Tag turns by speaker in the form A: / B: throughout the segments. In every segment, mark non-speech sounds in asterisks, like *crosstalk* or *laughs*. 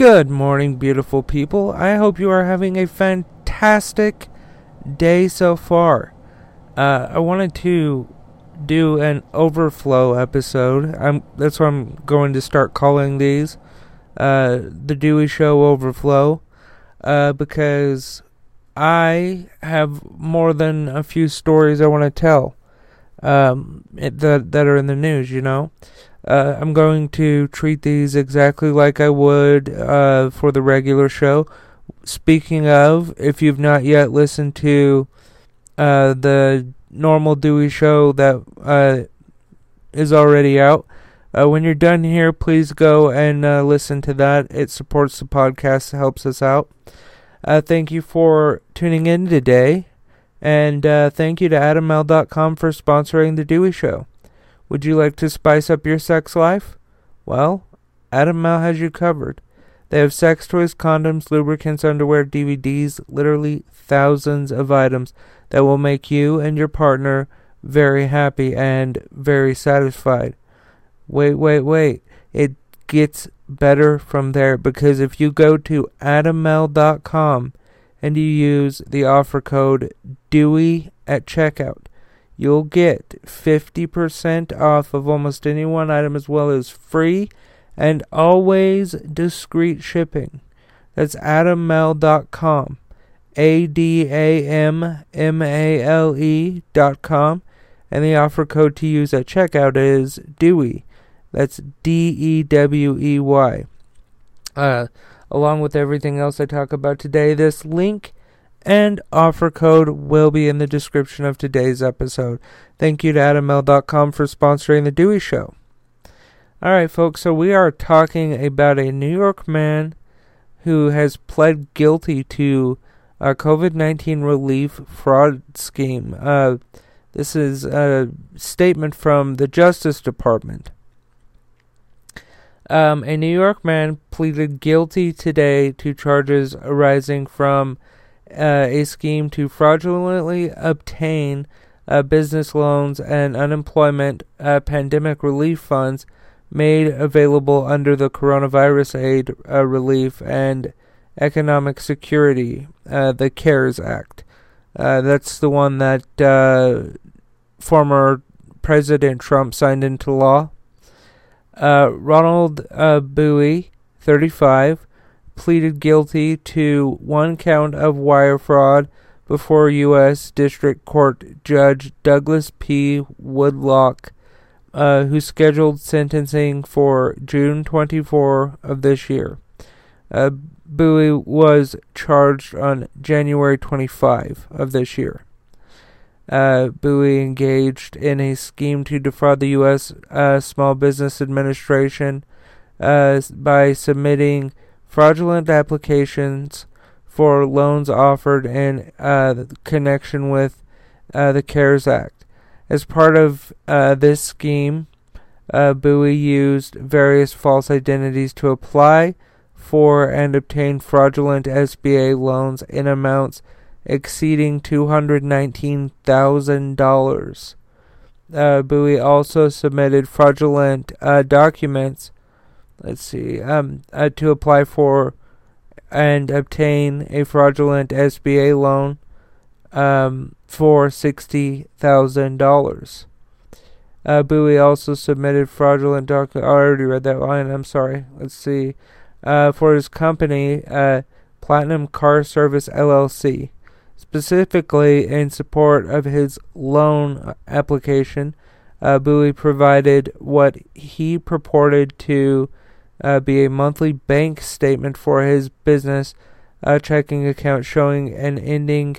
A: Good morning, beautiful people. I hope you are having a fantastic day so far. Uh, I wanted to do an overflow episode. I'm that's what I'm going to start calling these, uh, the Dewey Show Overflow, uh, because I have more than a few stories I want to tell, um, that that are in the news. You know, uh, I'm going to treat these exactly like I would uh, for the regular show. Speaking of, if you've not yet listened to uh, the normal Dewey show that uh, is already out, uh, when you're done here, please go and uh, listen to that. It supports the podcast, helps us out. thank you for tuning in today, and thank you to AdamMale.com for sponsoring the Dewey Show. Would you like to spice up your sex life? Well, Adam Male has you covered. They have sex toys, condoms, lubricants, underwear, DVDs, literally thousands of items that will make you and your partner very happy and very satisfied. Wait, wait, wait. It gets better from there because if you go to adammale.com and you use the offer code DEWEY at checkout, you'll get 50% off of almost any one item as well as free and always discreet shipping. That's adammale.com. A D A M M A L E dot com. And the offer code to use at checkout is DEWEY. That's D E W E Y. Uh, along with everything else I talk about today, this link and offer code will be in the description of today's episode. Thank you to AdamMale.com for sponsoring The Dewey Show. Alright, folks, so we are talking about a New York man who has pled guilty to a COVID 19 relief fraud scheme. Uh, this is a statement from the Justice Department. Um, a New York man pleaded guilty today to charges arising from uh, a scheme to fraudulently obtain uh, business loans and unemployment uh, pandemic relief funds made available under the Coronavirus Aid uh, Relief and Economic Security, uh, the CARES Act. Uh, that's the one that former President Trump signed into law. Ronald Bowie, 35, pleaded guilty to one count of wire fraud before U.S. District Court Judge Douglas P. Woodlock, uh, who scheduled sentencing for June 24 of this year. Uh, Bowie was charged on January 25 of this year. Uh, Bowie engaged in a scheme to defraud the U.S. Uh, Small Business Administration uh, by submitting fraudulent applications for loans offered in uh, connection with uh, the CARES Act. As part of uh, this scheme, uh, Bowie used various false identities to apply for and obtain fraudulent SBA loans in amounts exceeding $219,000. Uh, Bowie also submitted fraudulent uh, documents let's see, um, uh, to apply for and obtain a fraudulent SBA loan um, for sixty thousand dollars. Uh, Bowie also submitted fraudulent. Oh, I already read that line. I'm sorry. Let's see. Uh, for his company, uh, Platinum Car Service LLC, specifically in support of his loan application. Uh, Bowie provided what he purported to uh, be a monthly bank statement for his business uh, checking account showing an ending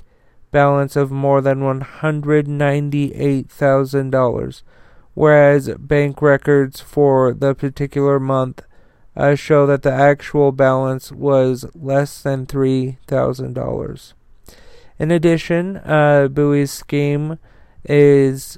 A: balance of more than $198,000, whereas bank records for the particular month uh, show that the actual balance was less than $3,000. In addition, uh, Bowie's scheme is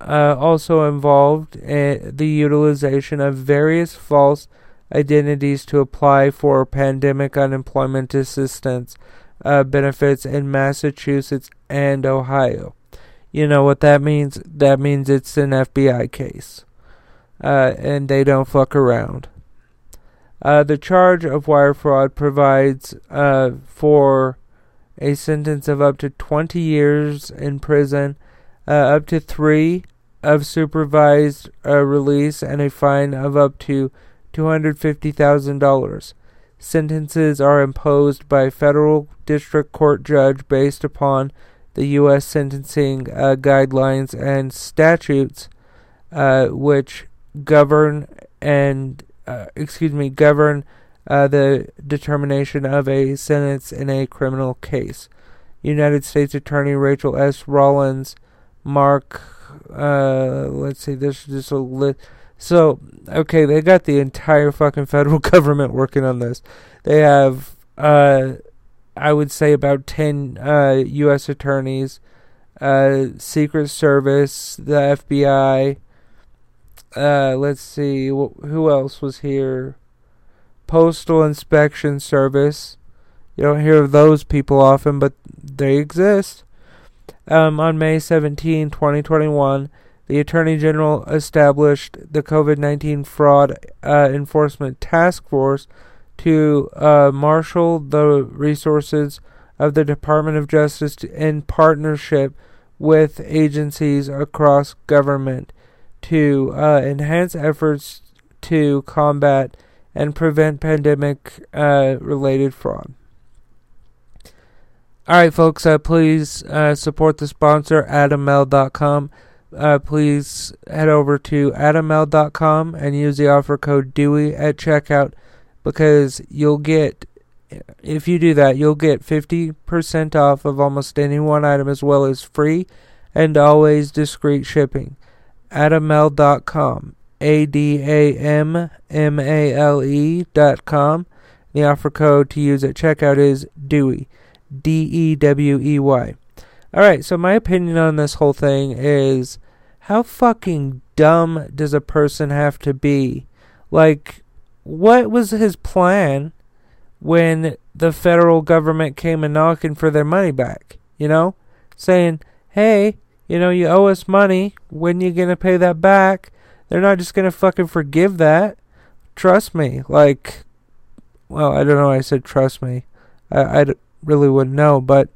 A: uh, also involved in the utilization of various false identities to apply for pandemic unemployment assistance uh, benefits in Massachusetts and Ohio. You know what that means? That means it's an FBI case. Uh, and they don't fuck around. Uh, the charge of wire fraud provides uh, for a sentence of up to 20 years in prison, uh, up to three of supervised uh, release, and a fine of up to $250,000. Sentences are imposed by federal district court judge based upon the U.S. sentencing uh, guidelines and statutes, uh, which govern and uh, excuse me govern uh, the determination of a sentence in a criminal case. United States Attorney Rachael S. Rollins, Mark. Uh, let's see. This is a list. So okay, they got the entire fucking federal *laughs* government working on this. They have, uh, I would say, about ten uh, U.S. attorneys, uh, Secret Service, the FBI. Uh, let's see, wh- who else was here? Postal Inspection Service. You don't hear of those people often, but they exist. Um, on May 17, 2021, the Attorney General established the COVID 19 Fraud uh, Enforcement Task Force to uh, marshal the resources of the Department of Justice in partnership with agencies across government to uh, enhance efforts to combat and prevent pandemic uh, related fraud. All right, folks, uh, please uh, support the sponsor, AdamMale.com. Uh, please head over to AdamMale.com and use the offer code Dewey at checkout because you'll get, if you do that, you'll get 50% off of almost any one item as well as free and always discreet shipping. AdamMale.com. A D A M M A L E dot com. The offer code to use at checkout is Dewey. D E W E Y. Alright, so my opinion on this whole thing is how fucking dumb does a person have to be? Like, what was his plan when the federal government came and knocking for their money back? You know? Saying, hey, you know, you owe us money. When you gonna pay that back? They're not just gonna fucking forgive that. Trust me. Like, well, I don't know. I said trust me. I, I really wouldn't know, but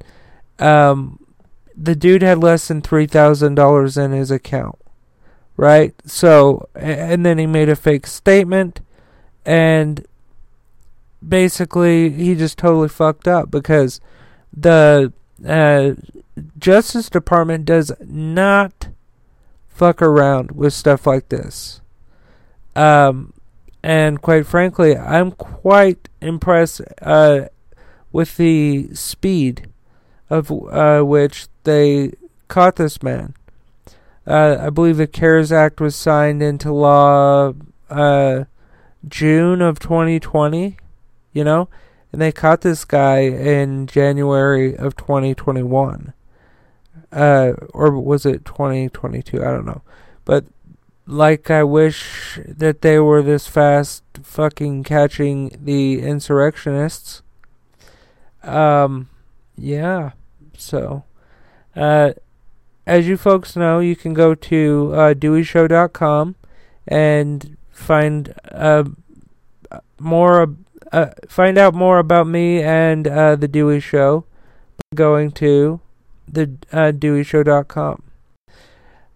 A: um, the dude had less than three thousand dollars in his account, right? So, and then he made a fake statement, and basically he just totally fucked up because the uh, Justice Department does not fuck around with stuff like this. Um, and quite frankly, I'm quite impressed uh, with the speed of uh, which they caught this man. Uh, I believe the CARES Act was signed into law uh, June of 2020, you know, and they caught this guy in January of 2021 uh, or was it 2022? I don't know. But like, I wish that they were this fast, fucking catching the insurrectionists. Um, yeah. So, uh, as you folks know, you can go to uh, DeweyShow.com and find uh, more. Uh, find out more about me and uh, the Dewey Show by going to the uh, DeweyShow.com.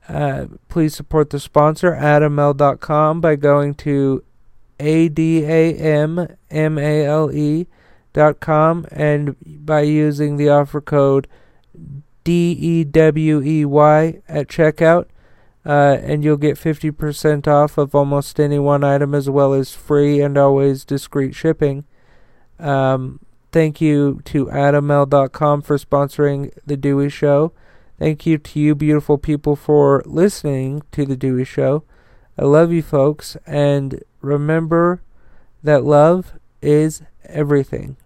A: Uh, please support the sponsor, AdamMale.com, by going to A-D-A-M-M-A-L-E dot com and by using the offer code D-E-W-E-Y at checkout. Uh, and you'll get 50% off of almost any one item as well as free and always discreet shipping. Um, Thank you to AdamMale.com for sponsoring The Dewey Show. Thank you to you, beautiful people, for listening to The Dewey Show. I love you, folks, and remember that love is everything.